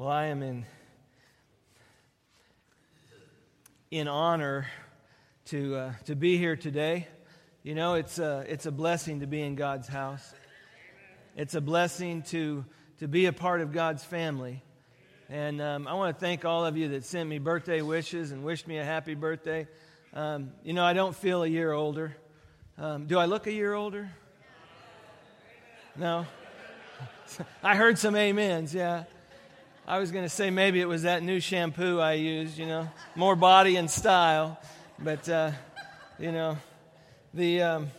Well, I am in, in honor to, uh, to be here today. You know, it's a, it's a blessing to be in God's house. It's a blessing to, to be a part of God's family. And um, I want to thank all of you that sent me birthday wishes and wished me a happy birthday. Um, you know, I don't feel a year older. Um, do I look a year older? No? I heard some amens, yeah. I was going to say maybe it was that new shampoo I used, you know, more body and style. But, uh, you know, the, um,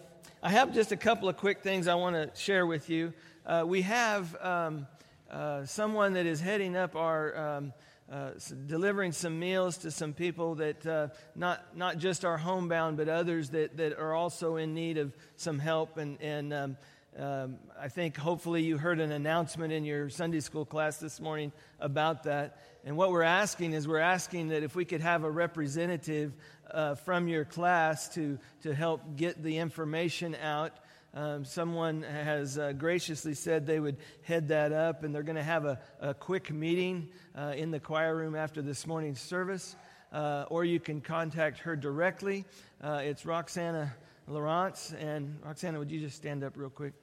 I have just a couple of quick things I want to share with you. Uh, we have um, uh, someone that is heading up our. Um, uh, delivering some meals to some people that uh, not not just are homebound, but others that, that are also in need of some help. And and um, um, I think hopefully you heard an announcement in your Sunday school class this morning about that. And what we're asking is we're asking that if we could have a representative uh, from your class to, to help get the information out. Um, someone has uh, graciously said they would head that up, and they're going to have a, a quick meeting uh, in the choir room after this morning's service. Uh, or you can contact her directly. Uh, it's Roxana Lawrence. And Roxana, would you just stand up real quick?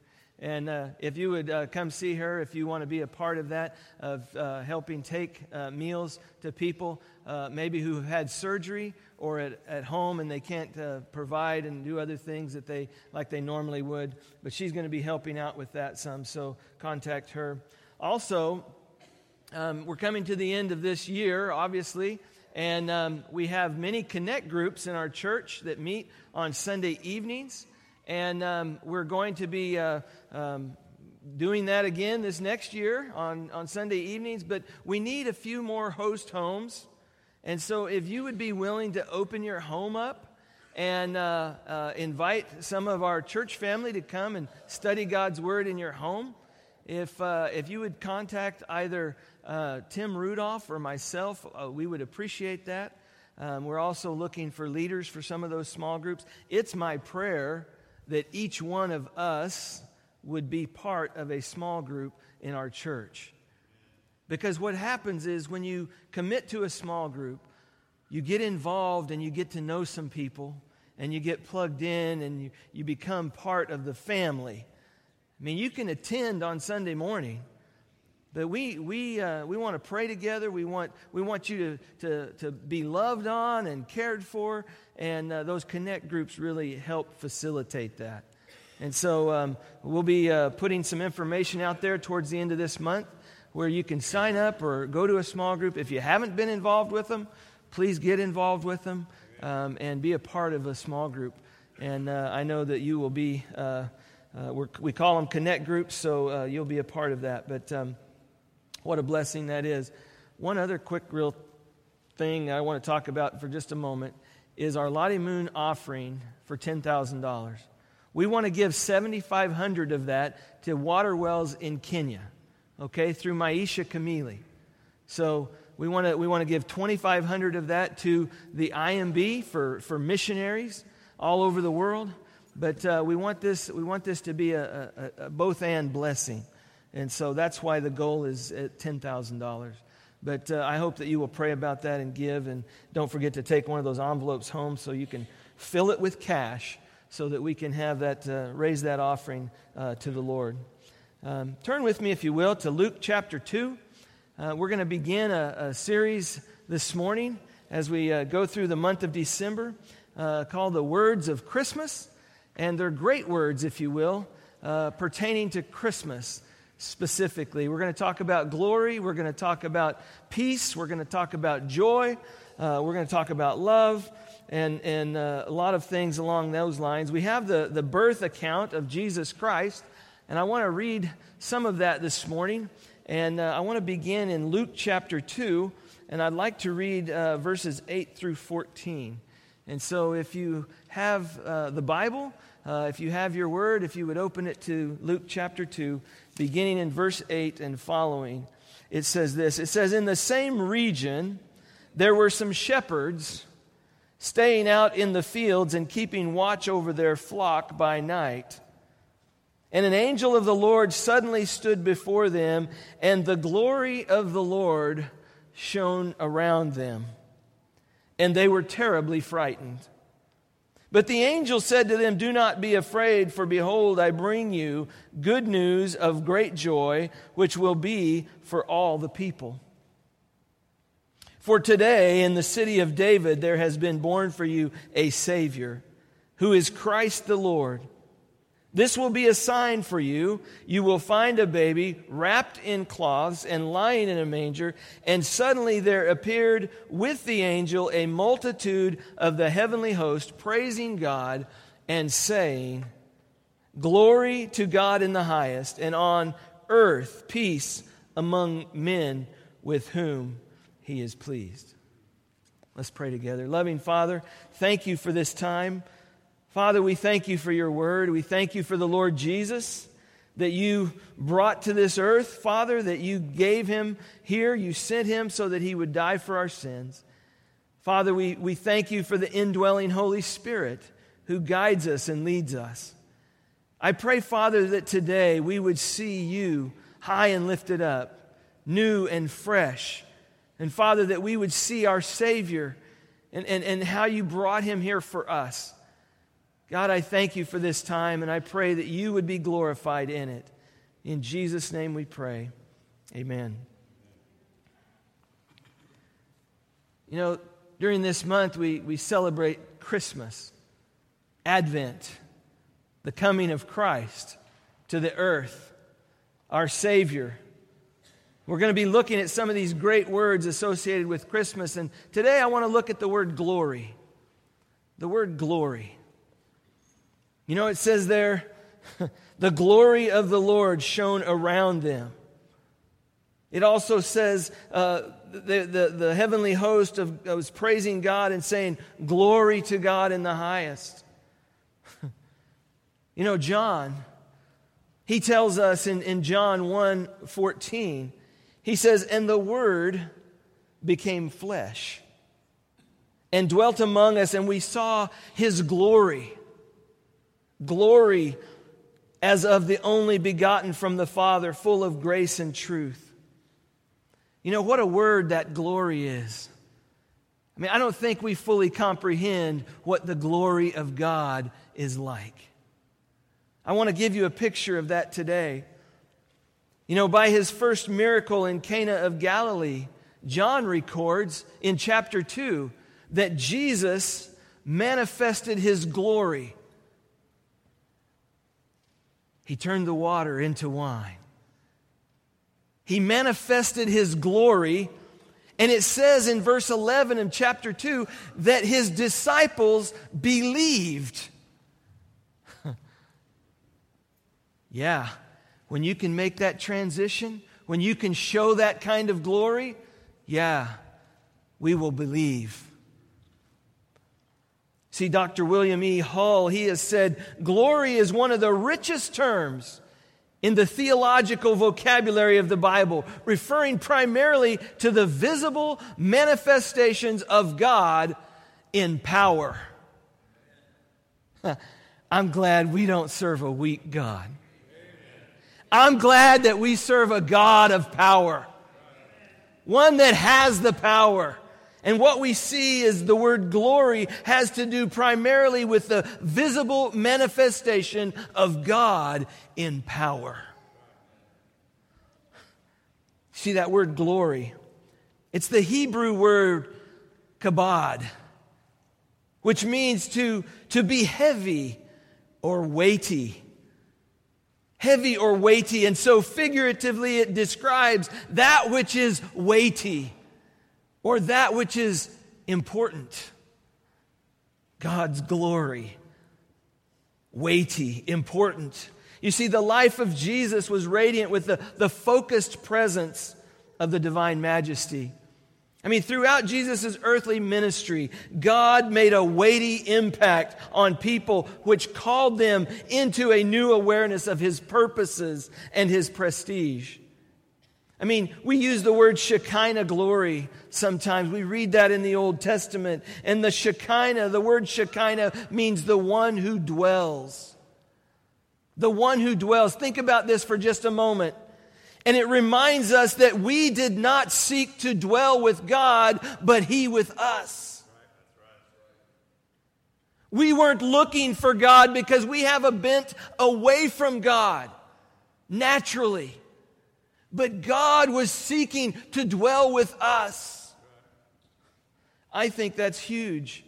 And uh, if you would uh, come see her, if you want to be a part of that, of uh, helping take uh, meals to people, uh, maybe who have had surgery or at, at home and they can't uh, provide and do other things that they like they normally would, but she's going to be helping out with that some. So contact her. Also, um, we're coming to the end of this year, obviously, and um, we have many connect groups in our church that meet on Sunday evenings. And um, we're going to be uh, um, doing that again this next year on, on Sunday evenings. But we need a few more host homes. And so if you would be willing to open your home up and uh, uh, invite some of our church family to come and study God's Word in your home, if, uh, if you would contact either uh, Tim Rudolph or myself, uh, we would appreciate that. Um, we're also looking for leaders for some of those small groups. It's my prayer that each one of us would be part of a small group in our church. Because what happens is when you commit to a small group, you get involved and you get to know some people and you get plugged in and you, you become part of the family. I mean, you can attend on Sunday morning, but we, we, uh, we want to pray together. We want, we want you to, to, to be loved on and cared for and uh, those connect groups really help facilitate that. And so um, we'll be uh, putting some information out there towards the end of this month where you can sign up or go to a small group. If you haven't been involved with them, please get involved with them um, and be a part of a small group. And uh, I know that you will be, uh, uh, we call them connect groups, so uh, you'll be a part of that. But um, what a blessing that is. One other quick, real thing I want to talk about for just a moment is our Lottie Moon offering for $10,000. We want to give 7,500 of that to water wells in Kenya, okay, through Maisha Kamili. So we want to, we want to give 2,500 of that to the IMB for, for missionaries all over the world. But uh, we, want this, we want this to be a, a, a both and blessing. And so that's why the goal is at $10,000. But uh, I hope that you will pray about that and give. And don't forget to take one of those envelopes home so you can fill it with cash so that we can have that, uh, raise that offering uh, to the Lord. Um, turn with me, if you will, to Luke chapter 2. Uh, we're going to begin a, a, series this morning as we uh, go through the month of December uh, called The Words of Christmas. And they're great words, if you will, pertaining to Christmas specifically. We're going to talk about glory. We're going to talk about peace. We're going to talk about joy. Uh, we're going to talk about love and, and uh, a lot of things along those lines. We have the, the birth account of Jesus Christ, and I want to read some of that this morning. And uh, I want to begin in Luke chapter 2, and I'd like to read uh, verses 8 through 14. And so if you have uh, the Bible, uh, if you have your word, if you would open it to Luke chapter 2, beginning in verse 8 and following, it says this It says, In the same region, there were some shepherds staying out in the fields and keeping watch over their flock by night. And an angel of the Lord suddenly stood before them, and the glory of the Lord shone around them. And they were terribly frightened. But the angel said to them, Do not be afraid, for behold, I bring you good news of great joy, which will be for all the people. For today, in the city of David, there has been born for you a Savior, who is Christ the Lord. This will be a sign for you. You will find a baby wrapped in cloths and lying in a manger. And suddenly there appeared with the angel a multitude of the heavenly host, praising God and saying, Glory to God in the highest, and on earth peace among men with whom he is pleased. Let's pray together. Loving Father, thank you for this time. Father, we thank you for your word. We thank you for the Lord Jesus that you brought to this earth, Father, that you gave him here. You sent him so that he would die for our sins. Father, we, we thank you for the indwelling Holy Spirit who guides us and leads us. I pray, Father, that today we would see you high and lifted up, new and fresh. And Father, that we would see our Savior and, and, and how you brought him here for us. God, I thank you for this time, and I pray that you would be glorified in it. In Jesus' name we pray. Amen. You know, during this month, we, we celebrate Christmas, Advent, the coming of Christ to the earth, our Savior. We're going to be looking at some of these great words associated with Christmas, and today I want to look at the word glory. The word glory. You know, it says there, the glory of the Lord shone around them. It also says uh, the, the, the, heavenly host of, was praising God and saying, Glory to God in the highest. you know, John, he tells us in, in John 1 14, he says, And the Word became flesh and dwelt among us, and we saw his glory glory as of the only begotten from the Father, full of grace and truth. You know, what a word that glory is. I mean, I don't think we fully comprehend what the glory of God is like. I want to give you a picture of that today. You know, by his first miracle in Cana of Galilee, John records in chapter 2 that Jesus manifested his glory he turned the water into wine. He manifested his glory. And it says in verse 11 of chapter 2 that his disciples believed. yeah, when you can make that transition, when you can show that kind of glory, yeah, we will believe. See, Dr. William E. Hull, he has said, glory is one of the richest terms in the theological vocabulary of the Bible, referring primarily to the visible manifestations of God in power. I'm glad we don't serve a weak God. I'm glad that we serve a God of power, one that has the power. And what we see is the word glory has to do primarily with the visible manifestation of God in power. See that word glory? It's the Hebrew word kabod, which means to, to be heavy or weighty. Heavy or weighty. And so figuratively, it describes that which is weighty or that which is important. God's glory, weighty, important. You see, the life of Jesus was radiant with the, the focused presence of the divine majesty. I mean, throughout Jesus' earthly ministry, God made a weighty impact on people, which called them into a new awareness of his purposes and his prestige. I mean, we use the word Shekinah glory sometimes. We read that in the Old Testament. And the Shekinah, the word Shekinah means the one who dwells. the one who dwells. Think about this for just a moment. And it reminds us that we did not seek to dwell with God, but He with us. We weren't looking for God because we have a bent away from God naturally. But God was seeking to dwell with us. I think that's huge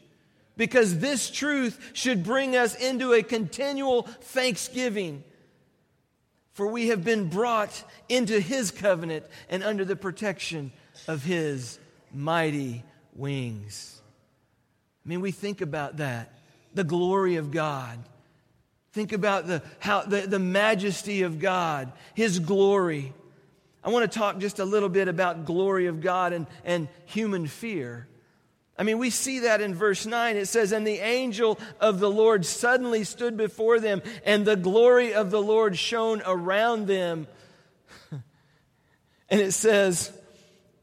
because this truth should bring us into a continual thanksgiving. For we have been brought into his covenant and under the protection of his mighty wings. I mean, we think about that the glory of God. Think about the, how, the, the majesty of God, his glory. I want to talk just a little bit about glory of God and, and human fear. I mean, we see that in verse 9. It says, And the angel of the Lord suddenly stood before them, and the glory of the Lord shone around them. and it says,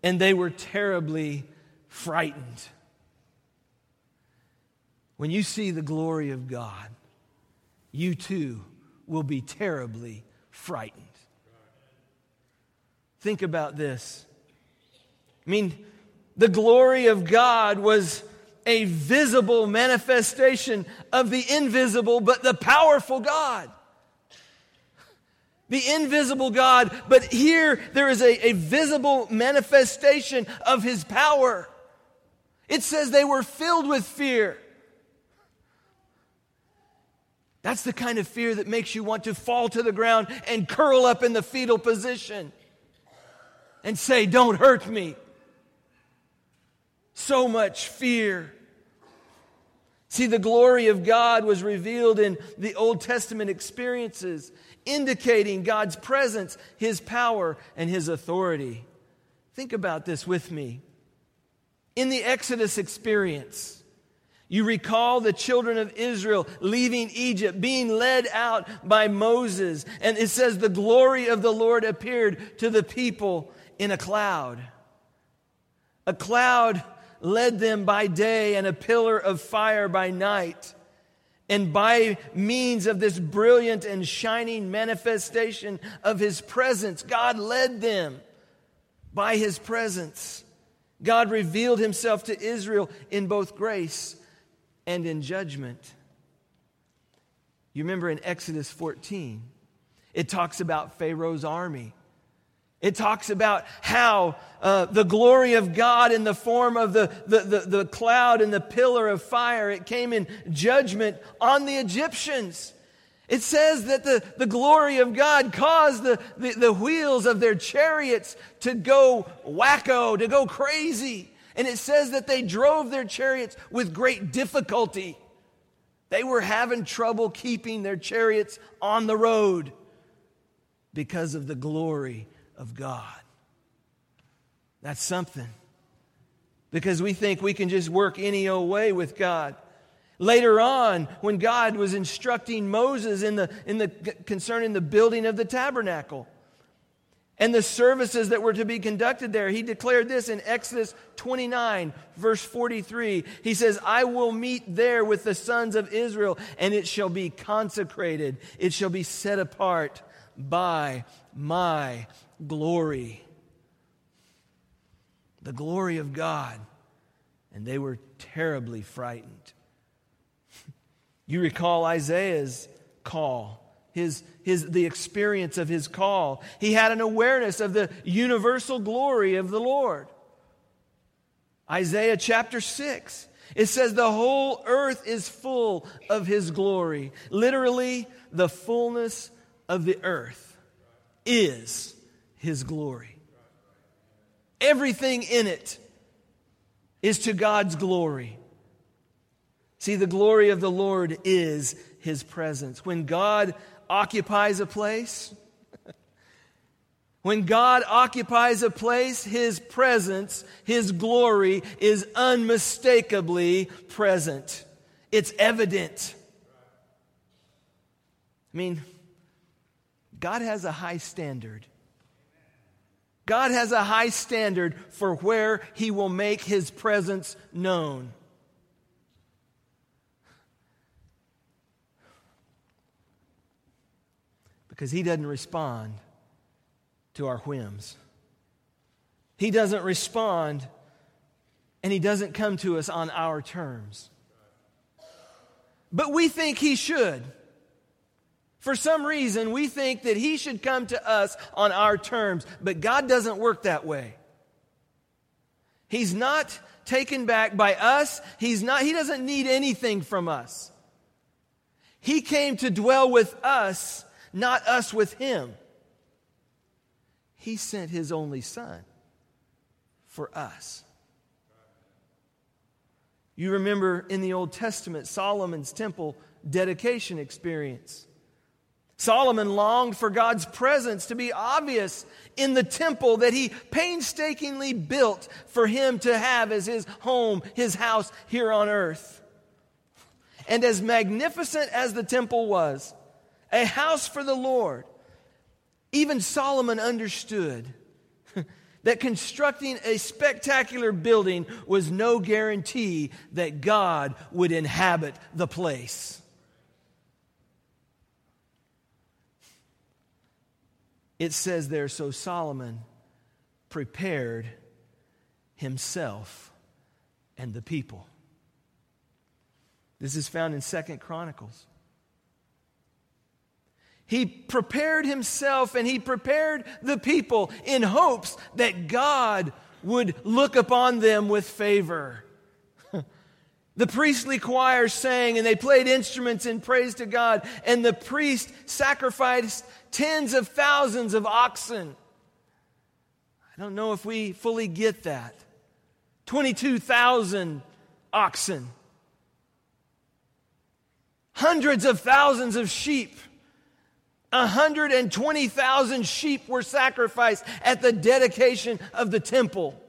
And they were terribly frightened. When you see the glory of God, you too will be terribly frightened. Think about this. I mean, the glory of God was a visible manifestation of the invisible, but the powerful God. The invisible God, but here there is a, a visible manifestation of his power. It says they were filled with fear. That's the kind of fear that makes you want to fall to the ground and curl up in the fetal position and say, Don't hurt me. So much fear. See, the glory of God was revealed in the Old Testament experiences, indicating God's presence, His power, and His authority. Think about this with me. In the Exodus experience, you recall the children of Israel leaving Egypt, being led out by Moses. And it says, The glory of the Lord appeared to the people in a cloud. A cloud led them by day and a pillar of fire by night. And by means of this brilliant and shining manifestation of His presence, God led them by His presence. God revealed Himself to Israel in both grace and in judgment. You remember in Exodus 14, it talks about Pharaoh's army it talks about how uh, the glory of God in the form of the, the, the, the cloud and the pillar of fire, it came in judgment on the Egyptians. It says that the, the glory of God caused the, the, the wheels of their chariots to go wacko, to go crazy. And it says that they drove their chariots with great difficulty. They were having trouble keeping their chariots on the road because of the glory of God. That's something. Because we think we can just work any old way with God. Later on, when God was instructing Moses in the, in the, concerning the building of the tabernacle and the services that were to be conducted there, he declared this in Exodus 29, verse 43. He says, I will meet there with the sons of Israel, and it shall be consecrated, it shall be set apart by my glory. The glory of God. And they were terribly frightened. You recall Isaiah's call, his, his, the experience of his call. He had an awareness of the universal glory of the Lord. Isaiah chapter 6. It says, The whole earth is full of his glory. Literally, the fullness of the earth is his glory. Everything in it is to God's glory. See, the glory of the Lord is his presence. When God occupies a place, when God occupies a place, his presence, his glory is unmistakably present. It's evident. I mean, God has a high standard. God has a high standard for where he will make his presence known. Because he doesn't respond to our whims. He doesn't respond and he doesn't come to us on our terms. But we think he should. For some reason, we think that he should come to us on our terms, but God doesn't work that way. He's not taken back by us. He's not, he doesn't need anything from us. He came to dwell with us, not us with him. He sent his only son for us. You remember in the Old Testament Solomon's temple dedication experience. Solomon longed for God's presence to be obvious in the temple that he painstakingly built for him to have as his home, his house here on earth. And as magnificent as the temple was, a house for the Lord, even Solomon understood that constructing a spectacular building was no guarantee that God would inhabit the place. It says there, so Solomon prepared himself and the people. This is found in Second Chronicles. He prepared himself and he prepared the people in hopes that God would look upon them with favor. the priestly choir sang and they played instruments in praise to God, and the priest sacrificed tens of thousands of oxen. I don't know if we fully get that. 22,000 oxen, hundreds of thousands of sheep. 120,000 sheep were sacrificed at the dedication of the temple.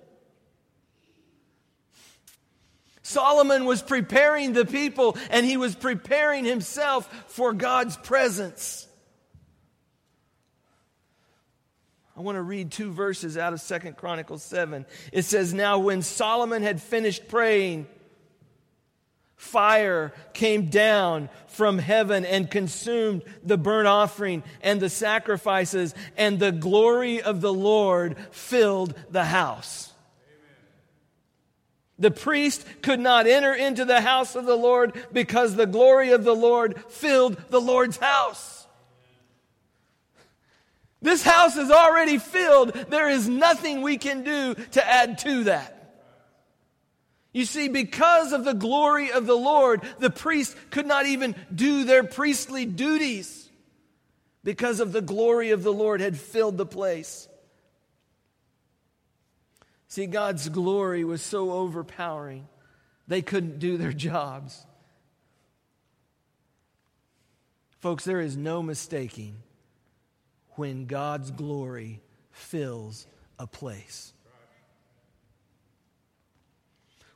Solomon was preparing the people and he was preparing himself for God's presence. I want to read two verses out of Second Chronicles 7. It says, Now when Solomon had finished praying, fire came down from heaven and consumed the burnt offering and the sacrifices, and the glory of the Lord filled the house. The priest could not enter into the house of the Lord because the glory of the Lord filled the Lord's house. This house is already filled. There is nothing we can do to add to that. You see, because of the glory of the Lord, the priests could not even do their priestly duties because of the glory of the Lord had filled the place. See, God's glory was so overpowering, they couldn't do their jobs. Folks, there is no mistaking when God's glory fills a place.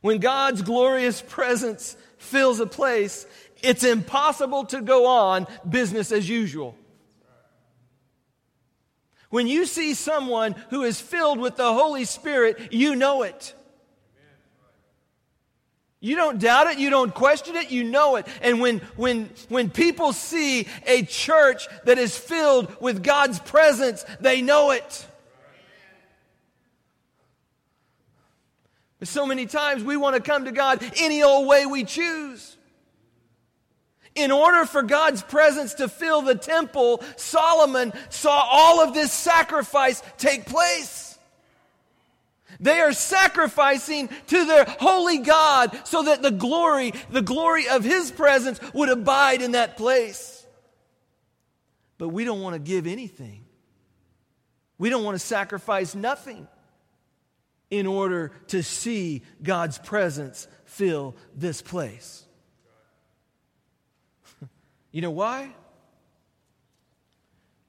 When God's glorious presence fills a place, it's impossible to go on business as usual. When you see someone who is filled with the Holy Spirit, you know it. You don't doubt it, you don't question it, you know it. And when, when, when people see a church that is filled with God's presence, they know it. But so many times we want to come to God any old way we choose. In order for God's presence to fill the temple, Solomon saw all of this sacrifice take place. They are sacrificing to their holy God so that the glory, the glory of His presence would abide in that place. But we don't want to give anything. We don't want to sacrifice nothing in order to see God's presence fill this place. you know why?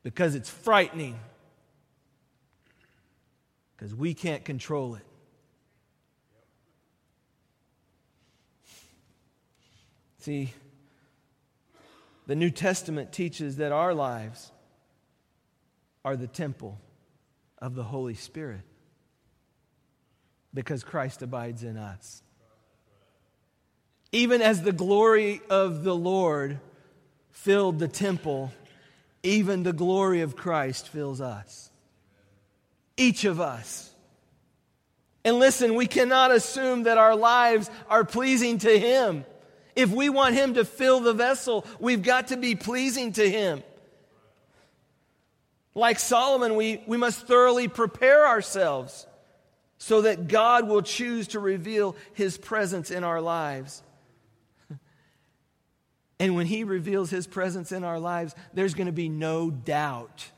Because it's frightening because we can't control it. See, the New Testament teaches that our lives are the temple of the Holy Spirit because Christ abides in us. Even as the glory of the Lord filled the temple, even the glory of Christ fills us. Each of us. And listen, we cannot assume that our lives are pleasing to Him. If we want Him to fill the vessel, we've got to be pleasing to Him. Like Solomon, we, we must thoroughly prepare ourselves so that God will choose to reveal His presence in our lives. And when He reveals His presence in our lives, there's going to be no doubt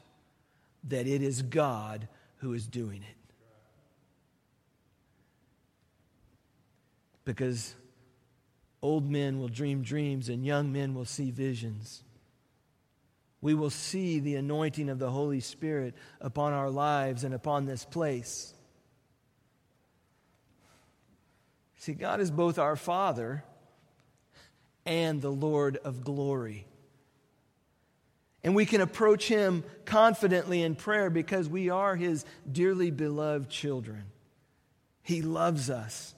that it is God who is doing it. Because old men will dream dreams and young men will see visions. We will see the anointing of the Holy Spirit upon our lives and upon this place. See, God is both our Father and the Lord of glory. And we can approach Him confidently in prayer because we are His dearly beloved children. He loves us.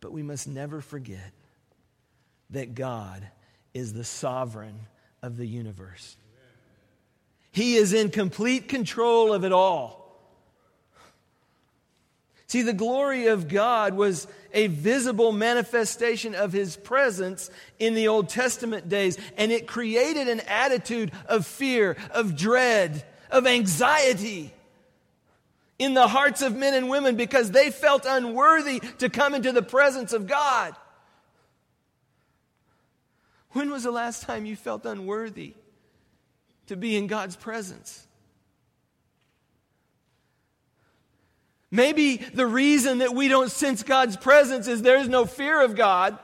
But we must never forget that God is the sovereign of the universe. He is in complete control of it all. See, the glory of God was a visible manifestation of His presence in the Old Testament days, and it created an attitude of fear, of dread, of anxiety in the hearts of men and women because they felt unworthy to come into the presence of God. When was the last time you felt unworthy to be in God's presence? Maybe the reason that we don't sense God's presence is there's no fear of God.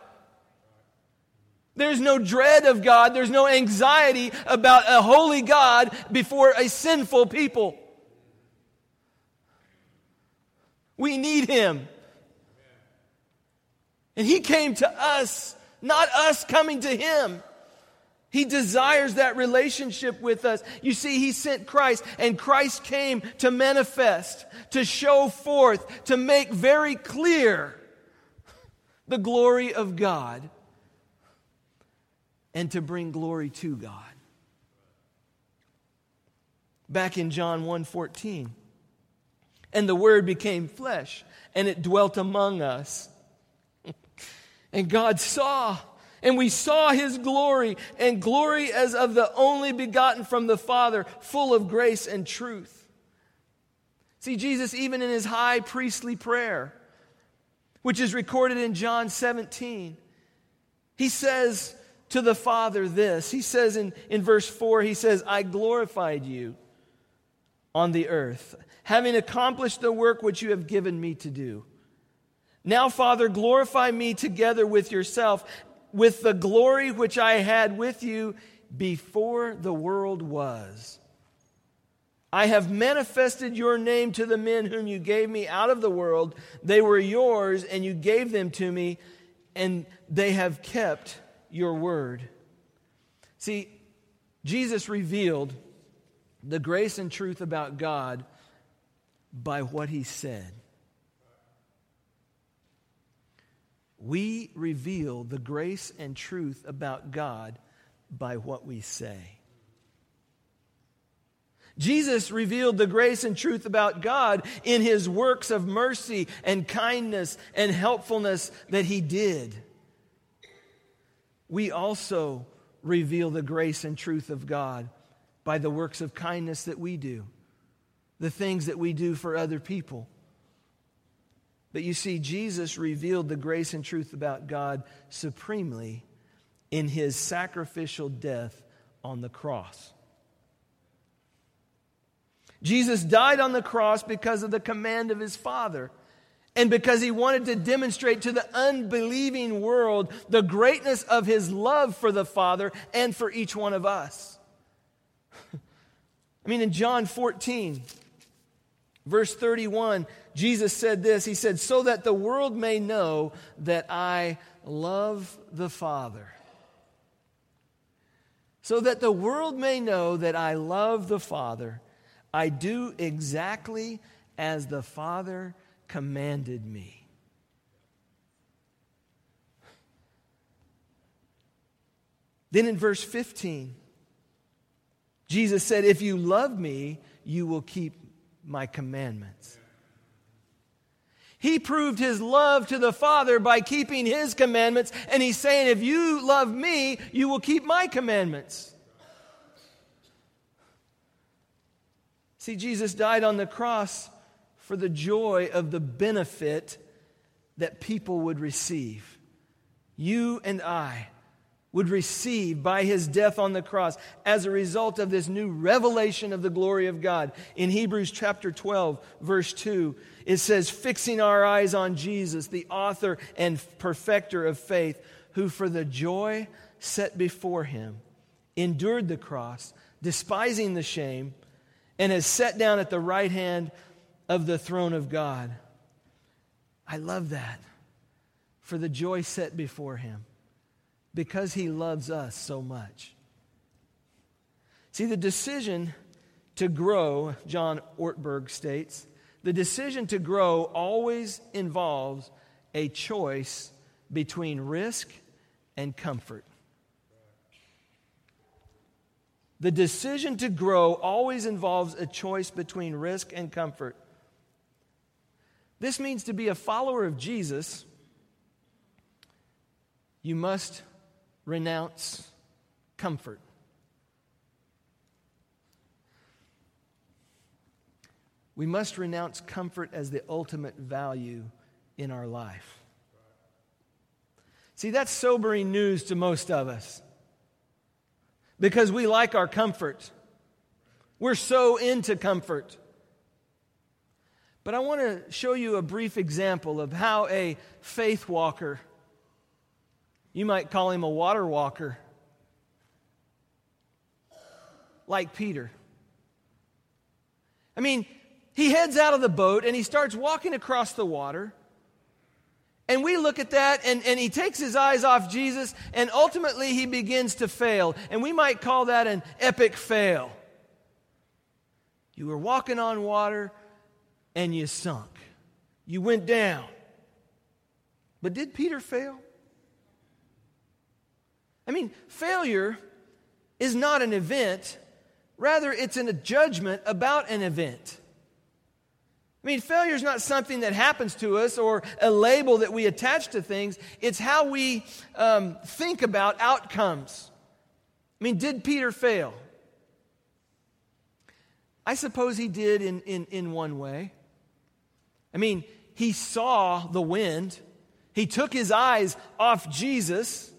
There's no dread of God. There's no anxiety about a holy God before a sinful people. We need Him. And He came to us, not us coming to Him. He desires that relationship with us. You see, He sent Christ, and Christ came to manifest, to show forth, to make very clear the glory of God, and to bring glory to God. Back in John 1 14. And the Word became flesh, and it dwelt among us. and God saw, and we saw His glory, and glory as of the only begotten from the Father, full of grace and truth. See, Jesus, even in His high priestly prayer, which is recorded in John 17, He says, to the Father this. He says in, in verse 4, He says, I glorified you on the earth having accomplished the work which you have given me to do. Now, Father, glorify me together with yourself, with the glory which I had with you before the world was. I have manifested your name to the men whom you gave me out of the world. They were yours, and you gave them to me, and they have kept your word. See, Jesus revealed the grace and truth about God by what he said. We reveal the grace and truth about God by what we say. Jesus revealed the grace and truth about God in his works of mercy and kindness and helpfulness that he did. We also reveal the grace and truth of God by the works of kindness that we do the things that we do for other people. But you see, Jesus revealed the grace and truth about God supremely in his sacrificial death on the cross. Jesus died on the cross because of the command of his Father and because he wanted to demonstrate to the unbelieving world the greatness of his love for the Father and for each one of us. I mean, in John 14, Verse 31, Jesus said this He said, So that the world may know that I love the Father. So that the world may know that I love the Father, I do exactly as the Father commanded me. Then in verse 15, Jesus said, If you love me, you will keep my commandments. He proved his love to the Father by keeping his commandments, and he's saying, If you love me, you will keep my commandments. See, Jesus died on the cross for the joy of the benefit that people would receive. You and I would receive by his death on the cross as a result of this new revelation of the glory of God. In Hebrews chapter 12, verse 2, it says, Fixing our eyes on Jesus, the author and perfecter of faith, who for the joy set before him endured the cross, despising the shame, and has sat down at the right hand of the throne of God. I love that. For the joy set before him because he loves us so much. See, the decision to grow, John Ortberg states, the decision to grow always involves a choice between risk and comfort. The decision to grow always involves a choice between risk and comfort. This means to be a follower of Jesus, you must renounce comfort. We must renounce comfort as the ultimate value in our life. See, that's sobering news to most of us because we like our comfort. We're so into comfort. But I want to show you a brief example of how a faith walker you might call him a water walker, like Peter. I mean, he heads out of the boat and he starts walking across the water. And we look at that and, and he takes his eyes off Jesus and ultimately he begins to fail. And we might call that an epic fail. You were walking on water and you sunk, you went down. But did Peter fail? I mean, failure is not an event, rather, it's a judgment about an event. I mean, failure is not something that happens to us or a label that we attach to things. It's how we um, think about outcomes. I mean, did Peter fail? I suppose he did in, in, in one way. I mean, he saw the wind, he took his eyes off Jesus,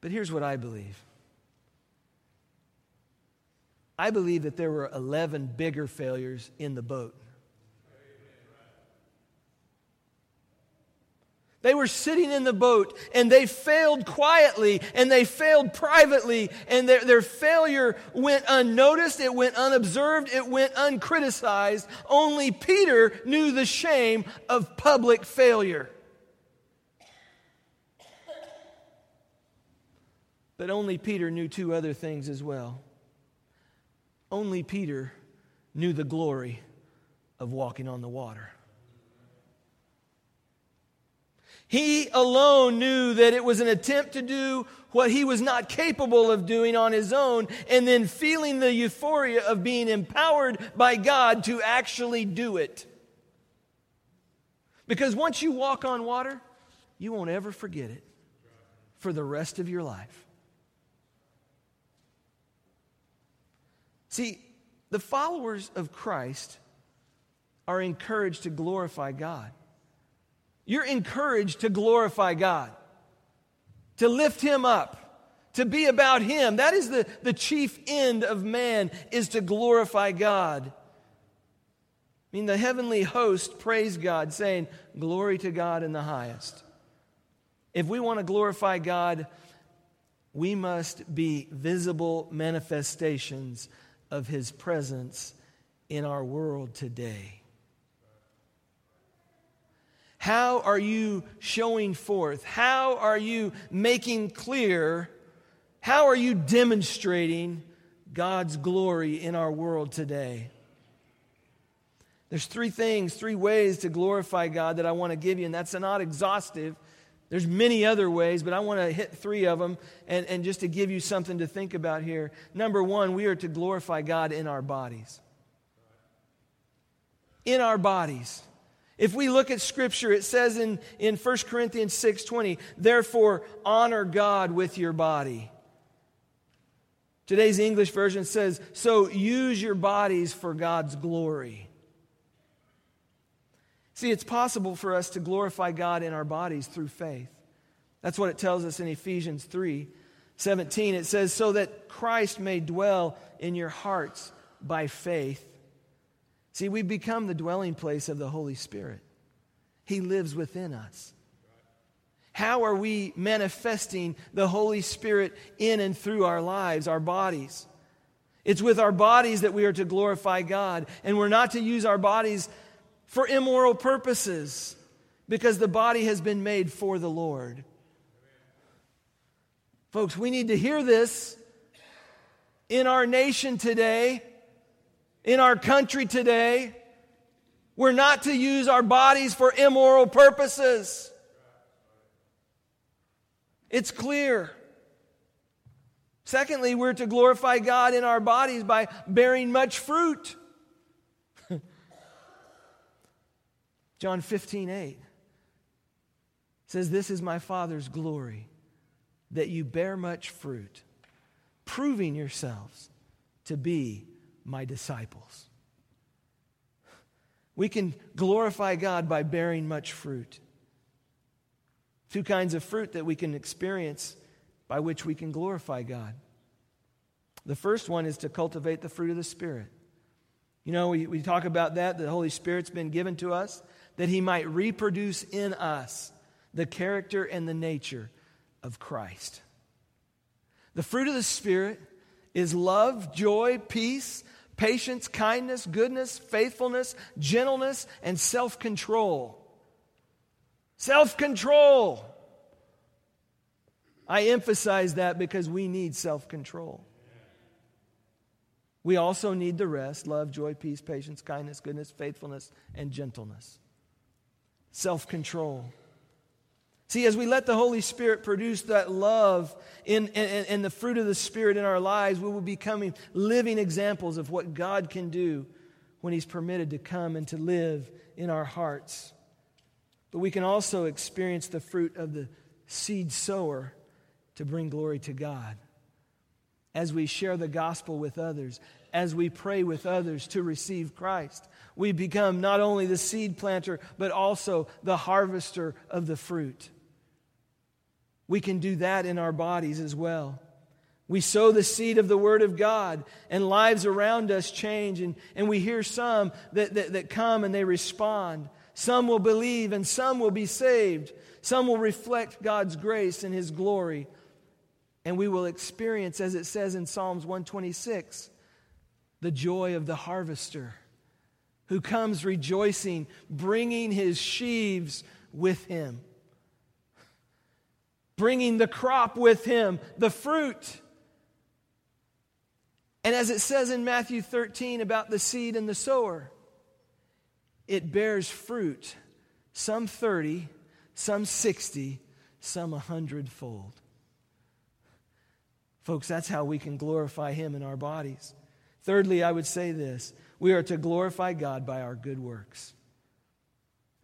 but here's what I believe I believe that there were 11 bigger failures in the boat. They were sitting in the boat and they failed quietly and they failed privately, and their, their failure went unnoticed, it went unobserved, it went uncriticized. Only Peter knew the shame of public failure. But only Peter knew two other things as well. Only Peter knew the glory of walking on the water. He alone knew that it was an attempt to do what he was not capable of doing on his own, and then feeling the euphoria of being empowered by God to actually do it. Because once you walk on water, you won't ever forget it for the rest of your life. See, the followers of Christ are encouraged to glorify God. You're encouraged to glorify God, to lift Him up, to be about Him. That is the, the chief end of man, is to glorify God. I mean, the heavenly host praise God, saying, Glory to God in the highest. If we want to glorify God, we must be visible manifestations of his presence in our world today? How are you showing forth? How are you making clear? How are you demonstrating God's glory in our world today? There's three things, three ways to glorify God that I want to give you, and that's not exhaustive, There's many other ways, but I want to hit three of them and, and just to give you something to think about here. Number one, we are to glorify God in our bodies. In our bodies. If we look at Scripture, it says in, in 1 Corinthians 6.20, therefore honor God with your body. Today's English version says, so use your bodies for God's glory. See, it's possible for us to glorify God in our bodies through faith. That's what it tells us in Ephesians 3 17. It says, So that Christ may dwell in your hearts by faith. See, we've become the dwelling place of the Holy Spirit, He lives within us. How are we manifesting the Holy Spirit in and through our lives, our bodies? It's with our bodies that we are to glorify God, and we're not to use our bodies for immoral purposes because the body has been made for the Lord. Folks, we need to hear this in our nation today, in our country today. We're not to use our bodies for immoral purposes. It's clear. Secondly, we're to glorify God in our bodies by bearing much fruit. John 15, 8 says, This is my Father's glory, that you bear much fruit, proving yourselves to be my disciples. We can glorify God by bearing much fruit. Two kinds of fruit that we can experience by which we can glorify God. The first one is to cultivate the fruit of the Spirit. You know, we, we talk about that. The Holy Spirit's been given to us that he might reproduce in us the character and the nature of Christ. The fruit of the Spirit is love, joy, peace, patience, kindness, goodness, faithfulness, gentleness, and self control. Self control. I emphasize that because we need self control. We also need the rest love, joy, peace, patience, kindness, goodness, faithfulness, and gentleness self control. See, as we let the Holy Spirit produce that love in, in, in, the fruit of the Spirit in our lives, we will be becoming living examples of what God can do when He's permitted to come and to live in our hearts. But we can also experience the fruit of the seed sower to bring glory to God. As we share the gospel with others, as we pray with others to receive Christ, we become not only the seed planter, but also the harvester of the fruit. We can do that in our bodies as well. We sow the seed of the Word of God, and lives around us change. And, and we hear some that, that, that come and they respond. Some will believe, and some will be saved. Some will reflect God's grace and His glory. And we will experience, as it says in Psalms 126, the joy of the harvester who comes rejoicing, bringing his sheaves with him, bringing the crop with him, the fruit. And as it says in Matthew 13 about the seed and the sower, it bears fruit, some 30, some 60, some a hundredfold. Folks, that's how we can glorify Him in our bodies. Thirdly, I would say this we are to glorify God by our good works.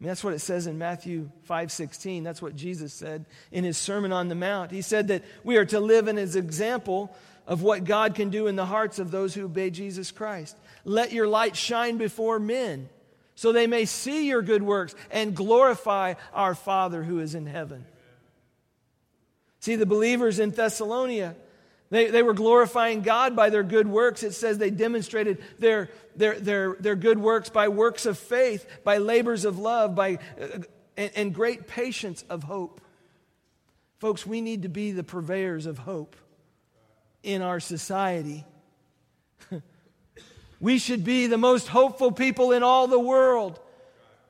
I mean, that's what it says in Matthew 5 16. That's what Jesus said in his Sermon on the Mount. He said that we are to live in his example of what God can do in the hearts of those who obey Jesus Christ. Let your light shine before men so they may see your good works and glorify our Father who is in heaven. See, the believers in Thessalonica, they, they were glorifying God by their good works. It says they demonstrated their, their, their, their good works by works of faith, by labors of love, by, uh, and, and great patience of hope. Folks, we need to be the purveyors of hope in our society. we should be the most hopeful people in all the world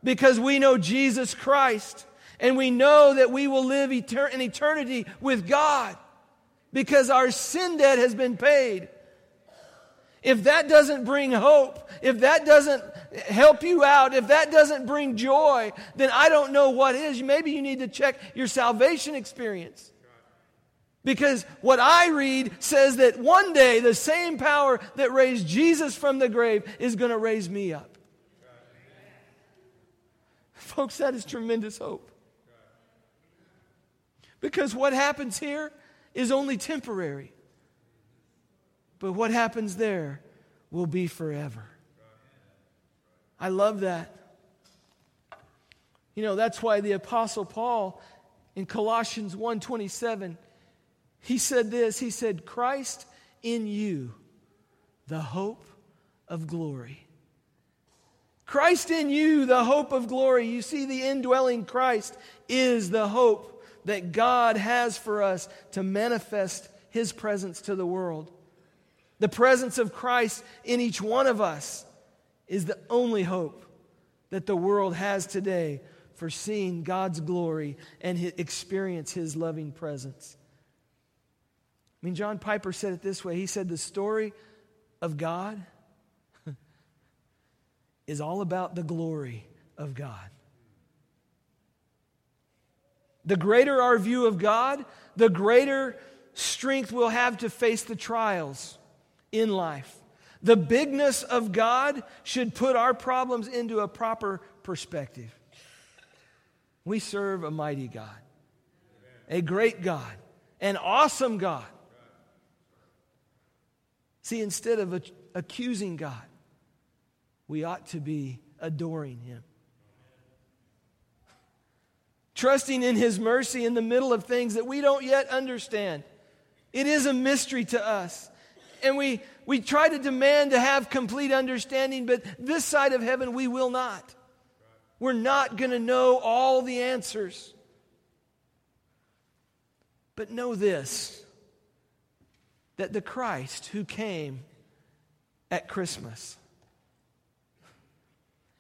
because we know Jesus Christ and we know that we will live etern- in eternity with God because our sin debt has been paid. If that doesn't bring hope, if that doesn't help you out, if that doesn't bring joy, then I don't know what is. Maybe you need to check your salvation experience. Because what I read says that one day the same power that raised Jesus from the grave is going to raise me up. Folks, that is tremendous hope. Because what happens here is only temporary. But what happens there will be forever. I love that. You know, that's why the apostle Paul in Colossians 1:27 he said this, he said Christ in you the hope of glory. Christ in you the hope of glory. You see the indwelling Christ is the hope that God has for us to manifest his presence to the world. The presence of Christ in each one of us is the only hope that the world has today for seeing God's glory and experience his loving presence. I mean, John Piper said it this way He said, The story of God is all about the glory of God. The greater our view of God, the greater strength we'll have to face the trials in life. The bigness of God should put our problems into a proper perspective. We serve a mighty God, a great God, an awesome God. See, instead of accusing God, we ought to be adoring Him. Trusting in His mercy in the middle of things that we don't yet understand. It is a mystery to us. And we, we try to demand to have complete understanding, but this side of heaven, we will not. We're not going to know all the answers. But know this that the Christ who came at Christmas,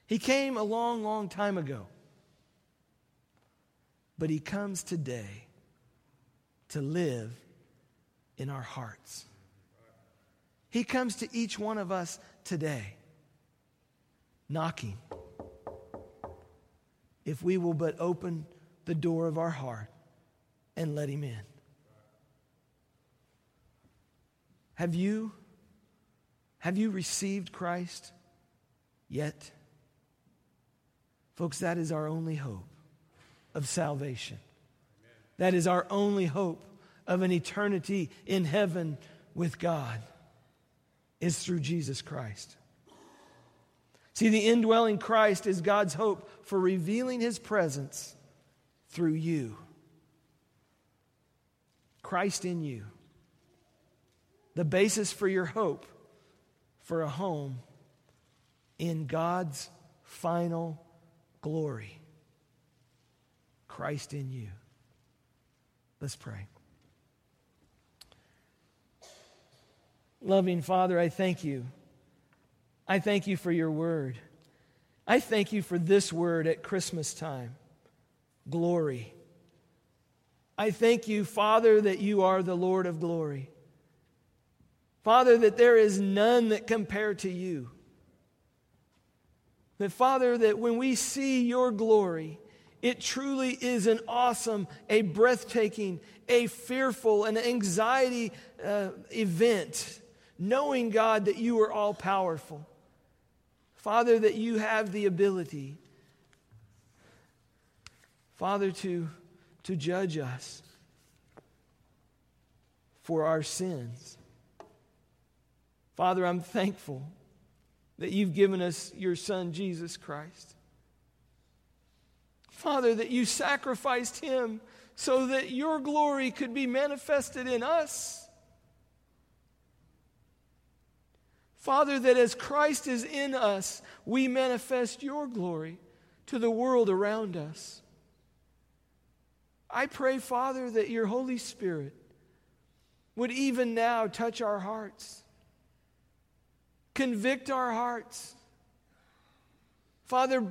he came a long, long time ago. But he comes today to live in our hearts. He comes to each one of us today, knocking. If we will but open the door of our heart and let Him in. Have you have you received Christ yet? Folks, that is our only hope of salvation. That is our only hope of an eternity in heaven with God is through Jesus Christ. See, the indwelling Christ is God's hope for revealing his presence through you. Christ in you. The basis for your hope for a home in God's final glory. Christ in you. Let's pray. Loving Father, I thank you. I thank you for your word. I thank you for this word at Christmas time glory. I thank you, Father, that you are the Lord of glory. Father, that there is none that compare to you. That, Father, that when we see your glory, it truly is an awesome, a breathtaking, a fearful, an anxiety uh, event knowing, God, that you are all powerful. Father, that you have the ability, Father, to, to judge us for our sins. Father, I'm thankful that you've given us your Son, Jesus Christ. Father, that you sacrificed him so that your glory could be manifested in us. Father, that as Christ is in us, we manifest your glory to the world around us. I pray, Father, that your Holy Spirit would even now touch our hearts, convict our hearts. Father,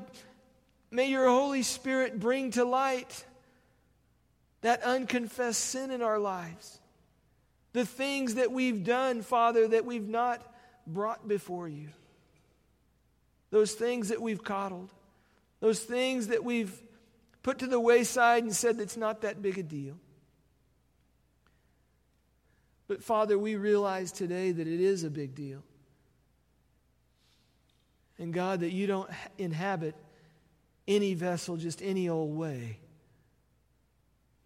may your Holy Spirit bring to light that unconfessed sin in our lives. The things that we've done, Father, that we've not brought before you. those things that we've coddled, those things that we've put to the wayside and said it's not that big a deal. But Father, we realize today that it is a big deal. And God, that you don't inhabit any vessel just any old way.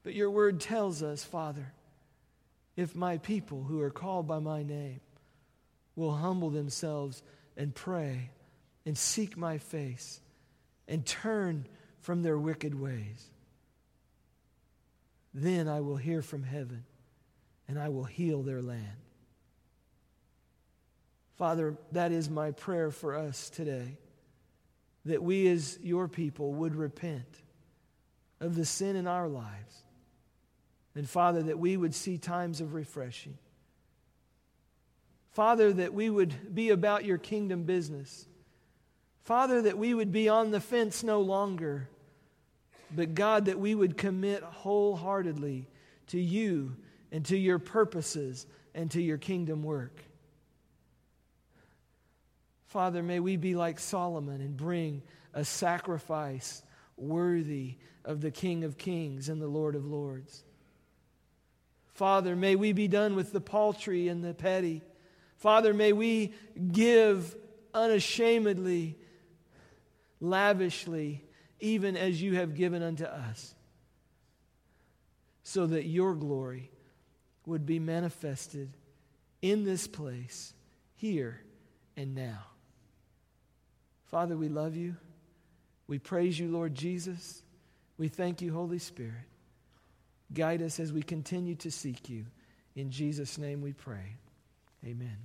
But your word tells us, Father, if my people who are called by my name will humble themselves and pray and seek my face and turn from their wicked ways, then I will hear from heaven and I will heal their land. Father, that is my prayer for us today that we as your people would repent of the sin in our lives. And Father, that we would see times of refreshing. Father, that we would be about your kingdom business. Father, that we would be on the fence no longer, but God, that we would commit wholeheartedly to you and to your purposes and to your kingdom work. Father, may we be like Solomon and bring a sacrifice worthy of the King of Kings and the Lord of Lords. Father, may we be done with the paltry and the petty. Father, may we give unashamedly, lavishly, even as you have given unto us, so that your glory would be manifested in this place, here and now. Father, we love you. We praise you, Lord Jesus. We thank you, Holy Spirit. Guide us as we continue to seek you. In Jesus' name we pray. Amen.